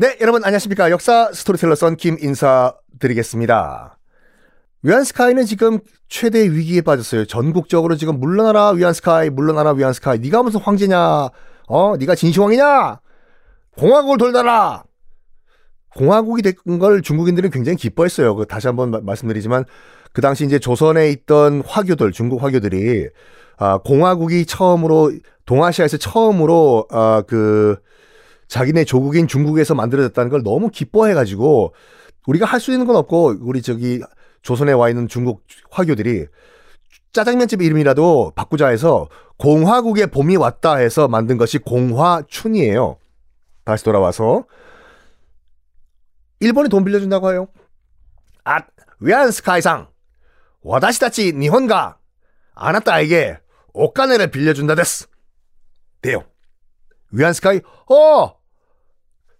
네, 여러분 안녕하십니까. 역사 스토리텔러 썬킴 인사드리겠습니다. 위안스카이는 지금 최대 위기에 빠졌어요. 전국적으로 지금 물러나라 위안스카이, 물러나라 위안스카이. 네가 무슨 황제냐? 어, 네가 진시황이냐? 공화국을 돌다라. 공화국이 된 걸 중국인들은 굉장히 기뻐했어요. 그 다시 한번 마, 말씀드리지만 그 당시 이제 조선에 있던 화교들, 중국 화교들이 아, 공화국이 처음으로 동아시아에서 처음으로 아, 그 자기네 조국인 중국에서 만들어졌다는 걸 너무 기뻐해가지고 우리가 할 수 있는 건 없고 우리 저기 조선에 와 있는 중국 화교들이 짜장면집 이름이라도 바꾸자 해서 공화국의 봄이 왔다 해서 만든 것이 공화춘이에요. 다시 돌아와서 일본이 돈 빌려준다고 해요. 아, 위안 스카이상 와다시다치 니혼가 아나타에게 옷가네를 빌려준다 데스. 돼요. 위안 스카이 어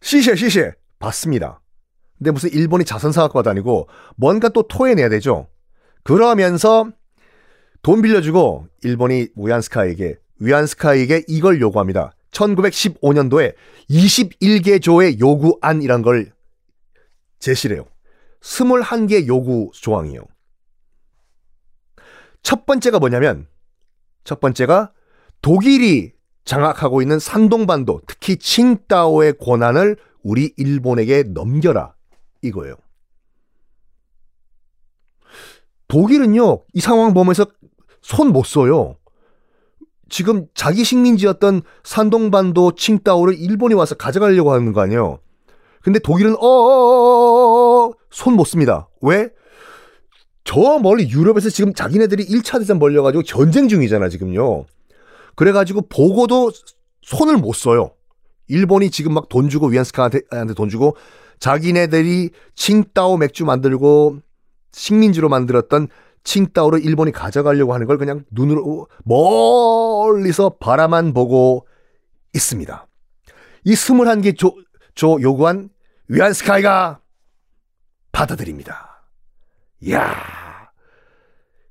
시시해 시시해 봤습니다. 근데 무슨 일본이 자선사학과도 아니고 뭔가 또 토해내야 되죠. 그러면서 돈 빌려주고 일본이 위안스카이에게 위안스카이에게 이걸 요구합니다. 1915년도에 21개 조의 요구안이란 걸 제시를 해요. 21개 요구 조항이에요. 첫 번째가 뭐냐면 첫 번째가 독일이 장악하고 있는 산동반도, 특히 칭다오의 권한을 우리 일본에게 넘겨라. 이거예요. 독일은요, 이 상황 보면서 손 못 써요. 지금 자기 식민지였던 산동반도 칭다오를 일본이 와서 가져가려고 하는 거 아니에요. 근데 독일은 어어어어어 손 못 씁니다. 왜? 저 멀리 유럽에서 지금 자기네들이 1차 대전 벌려가지고 전쟁 중이잖아, 지금요. 그래가지고 보고도 손을 못 써요. 일본이 지금 막 돈 주고 위안스카한테 돈 주고 자기네들이 칭따오 맥주 만들고 식민지로 만들었던 칭따오를 일본이 가져가려고 하는 걸 그냥 눈으로 멀리서 바라만 보고 있습니다. 이 21개 조, 조 요구한 위안스카이가 받아들입니다. 이야.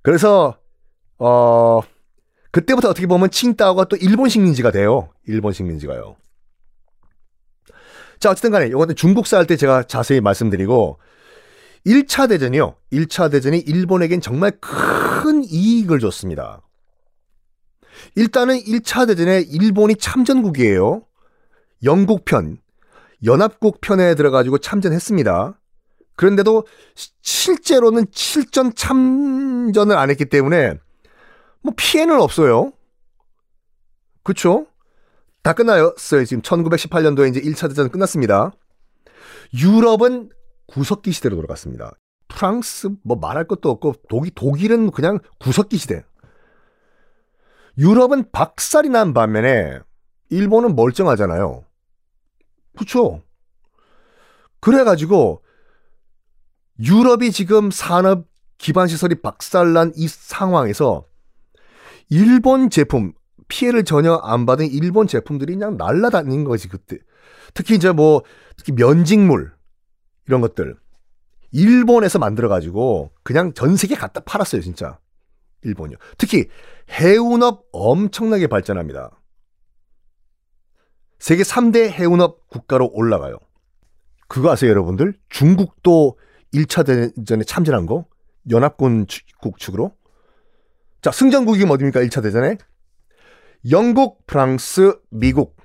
그래서, 어, 그때부터 어떻게 보면 칭따오가 또 일본 식민지가 돼요. 일본 식민지가요. 자, 어쨌든 간에 이거는 중국사 할 때 제가 자세히 말씀드리고 1차 대전이요. 1차 대전이 일본에겐 정말 큰 이익을 줬습니다. 일단은 1차 대전에 일본이 참전국이에요. 영국 편, 연합국 편에 들어가지고 참전했습니다. 그런데도 실제로는 7전 참전을 안 했기 때문에 뭐 피해는 없어요. 그쵸? 다 끝나였어요. 지금 1918년도에 이제 1차 대전 끝났습니다. 유럽은 구석기 시대로 돌아갔습니다. 프랑스 뭐 말할 것도 없고 독일 독일은 그냥 구석기 시대. 유럽은 박살이 난 반면에 일본은 멀쩡하잖아요. 그쵸? 그래가지고 유럽이 지금 산업 기반 시설이 박살난 이 상황에서 일본 제품 피해를 전혀 안 받은 일본 제품들이 그냥 날라다닌 거지 그때. 특히 이제 뭐 특히 면직물 이런 것들 일본에서 만들어 가지고 그냥 전 세계 갖다 팔았어요 진짜 일본이요. 특히 해운업 엄청나게 발전합니다. 세계 3대 해운업 국가로 올라가요. 그거 아세요 여러분들? 중국도 1차 대전에 참전한 거 연합군 국 측으로 자, 승전국이 어디입니까? 1차 대전에? 영국, 프랑스, 미국.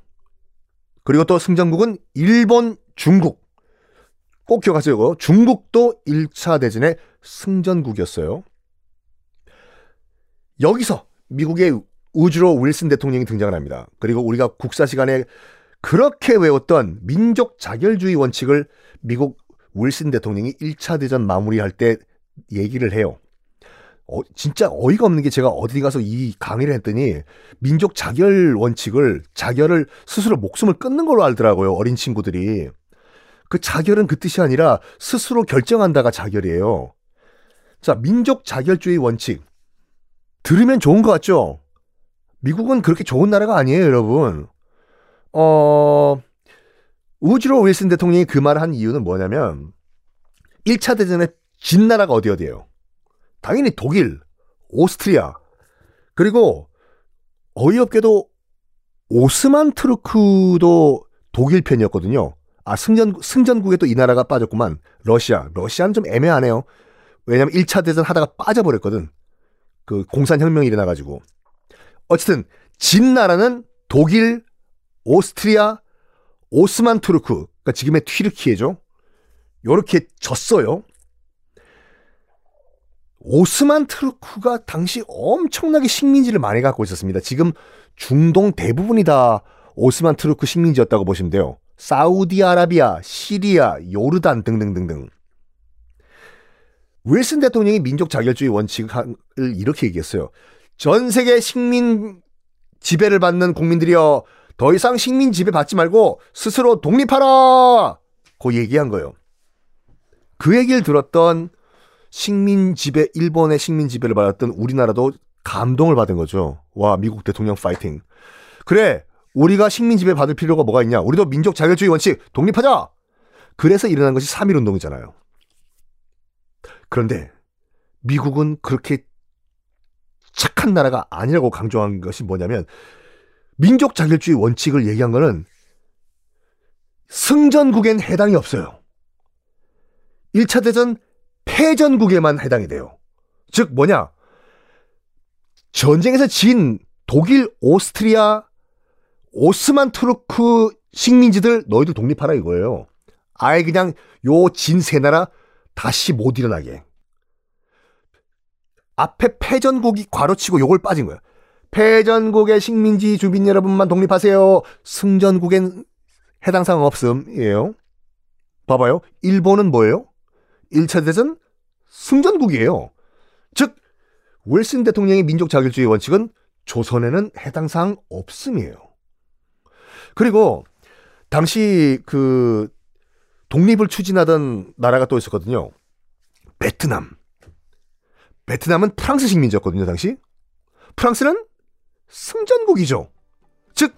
그리고 또 승전국은 일본, 중국. 꼭 기억하세요. 이거. 중국도 1차 대전의 승전국이었어요. 여기서 미국의 우주로 윌슨 대통령이 등장을 합니다. 그리고 우리가 국사 시간에 그렇게 외웠던 민족 자결주의 원칙을 미국 윌슨 대통령이 1차 대전 마무리할 때 얘기를 해요. 어, 진짜 어이가 없는 게 제가 어디 가서 이 강의를 했더니 민족 자결 원칙을 자결을 스스로 목숨을 끊는 걸로 알더라고요. 어린 친구들이. 그 자결은 그 뜻이 아니라 스스로 결정한다가 자결이에요. 자, 민족 자결주의 원칙. 들으면 좋은 것 같죠? 미국은 그렇게 좋은 나라가 아니에요, 여러분. 어, 우즈로 윌슨 대통령이 그 말을 한 이유는 뭐냐면 1차 대전에 진 나라가 어디 어디예요? 당연히 독일, 오스트리아, 그리고 어이없게도 오스만 투르크도 독일 편이었거든요. 아, 승전, 승전국에 또 이 나라가 빠졌구만. 러시아. 러시아는 좀 애매하네요. 왜냐면 1차 대전 하다가 빠져버렸거든. 그 공산혁명이 일어나가지고. 어쨌든, 진 나라는 독일, 오스트리아, 오스만 투르크, 그러니까 지금의 튀르키예죠. 요렇게 졌어요. 오스만 투르크가 당시 엄청나게 식민지를 많이 갖고 있었습니다. 지금 중동 대부분이 다 오스만 트루크 식민지였다고 보시면 돼요. 사우디아라비아, 시리아, 요르단 등등등등. 윌슨 대통령이 민족 자결주의 원칙을 이렇게 얘기했어요. 전 세계 식민 지배를 받는 국민들이여 더 이상 식민 지배 받지 말고 스스로 독립하라! 고 얘기한 거예요. 그 얘기를 들었던 식민 지배, 일본의 식민 지배를 받았던 우리나라도 감동을 받은 거죠. 와, 미국 대통령 파이팅. 그래, 우리가 식민 지배 받을 필요가 뭐가 있냐? 우리도 민족 자결주의 원칙 독립하자! 그래서 일어난 것이 3.1 운동이잖아요. 그런데 미국은 그렇게 착한 나라가 아니라고 강조한 것이 뭐냐면 민족 자결주의 원칙을 얘기한 거는 승전국엔 해당이 없어요. 1차 대전 패전국에만 해당이 돼요. 즉 뭐냐? 전쟁에서 진 독일, 오스트리아, 오스만 투르크 식민지들 너희들 독립하라 이거예요. 아예 그냥 요 진 세 나라 다시 못 일어나게. 앞에 패전국이 괄호치고 요걸 빠진 거예요. 패전국의 식민지 주민 여러분만 독립하세요. 승전국엔 해당 사항 없음이에요. 봐봐요. 일본은 뭐예요? 1차 대전 승전국이에요. 즉 윌슨 대통령의 민족 자결주의 원칙은 조선에는 해당 사항 없음이에요. 그리고 당시 그 독립을 추진하던 나라가 또 있었거든요. 베트남. 베트남은 프랑스 식민지였거든요, 당시. 프랑스는 승전국이죠. 즉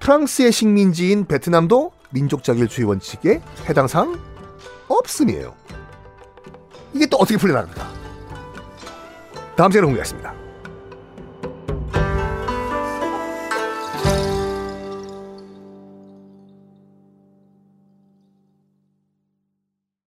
프랑스의 식민지인 베트남도 민족 자결주의 원칙에 해당 사항 없음이에요. 이게 또 어떻게 풀려나갑니까? 다음 시간에 공개하겠습니다.